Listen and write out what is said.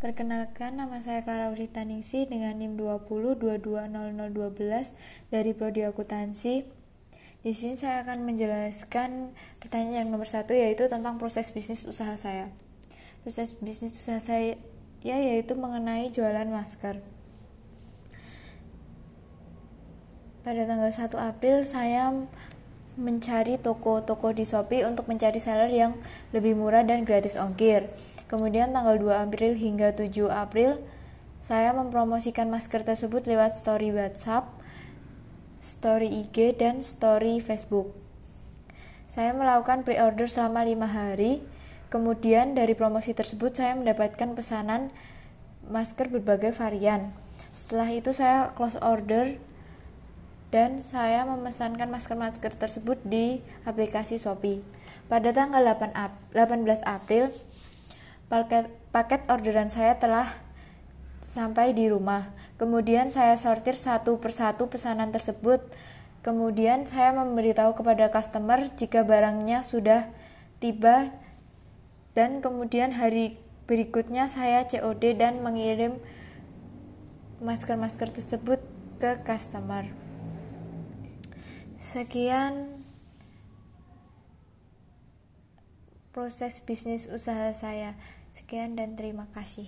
Perkenalkan, nama saya Clara Rita Ningsi dengan NIM 20220012 dari Prodi Akuntansi. Di sini saya akan menjelaskan pertanyaan yang nomor satu yaitu tentang proses bisnis usaha saya. Proses bisnis usaha saya ya, yaitu mengenai jualan masker. Pada tanggal 1 April saya mencari toko-toko di Shopee untuk mencari seller yang lebih murah dan gratis ongkir. Kemudian tanggal 2 April hingga 7 April saya mempromosikan masker tersebut lewat story WhatsApp, story IG, dan story Facebook. Saya melakukan pre-order selama 5 hari. Kemudian dari promosi tersebut saya mendapatkan pesanan masker berbagai varian. Setelah itu saya close order dan saya memesankan masker-masker tersebut di aplikasi Shopee. Pada tanggal 8 Ap 18 April, paket, paket orderan saya telah sampai di rumah. Kemudian saya sortir satu persatu pesanan tersebut. Kemudian saya memberitahu kepada customer jika barangnya sudah tiba dan kemudian hari berikutnya saya COD dan mengirim masker-masker tersebut ke customer. Sekian proses bisnis usaha saya. Sekian dan terima kasih.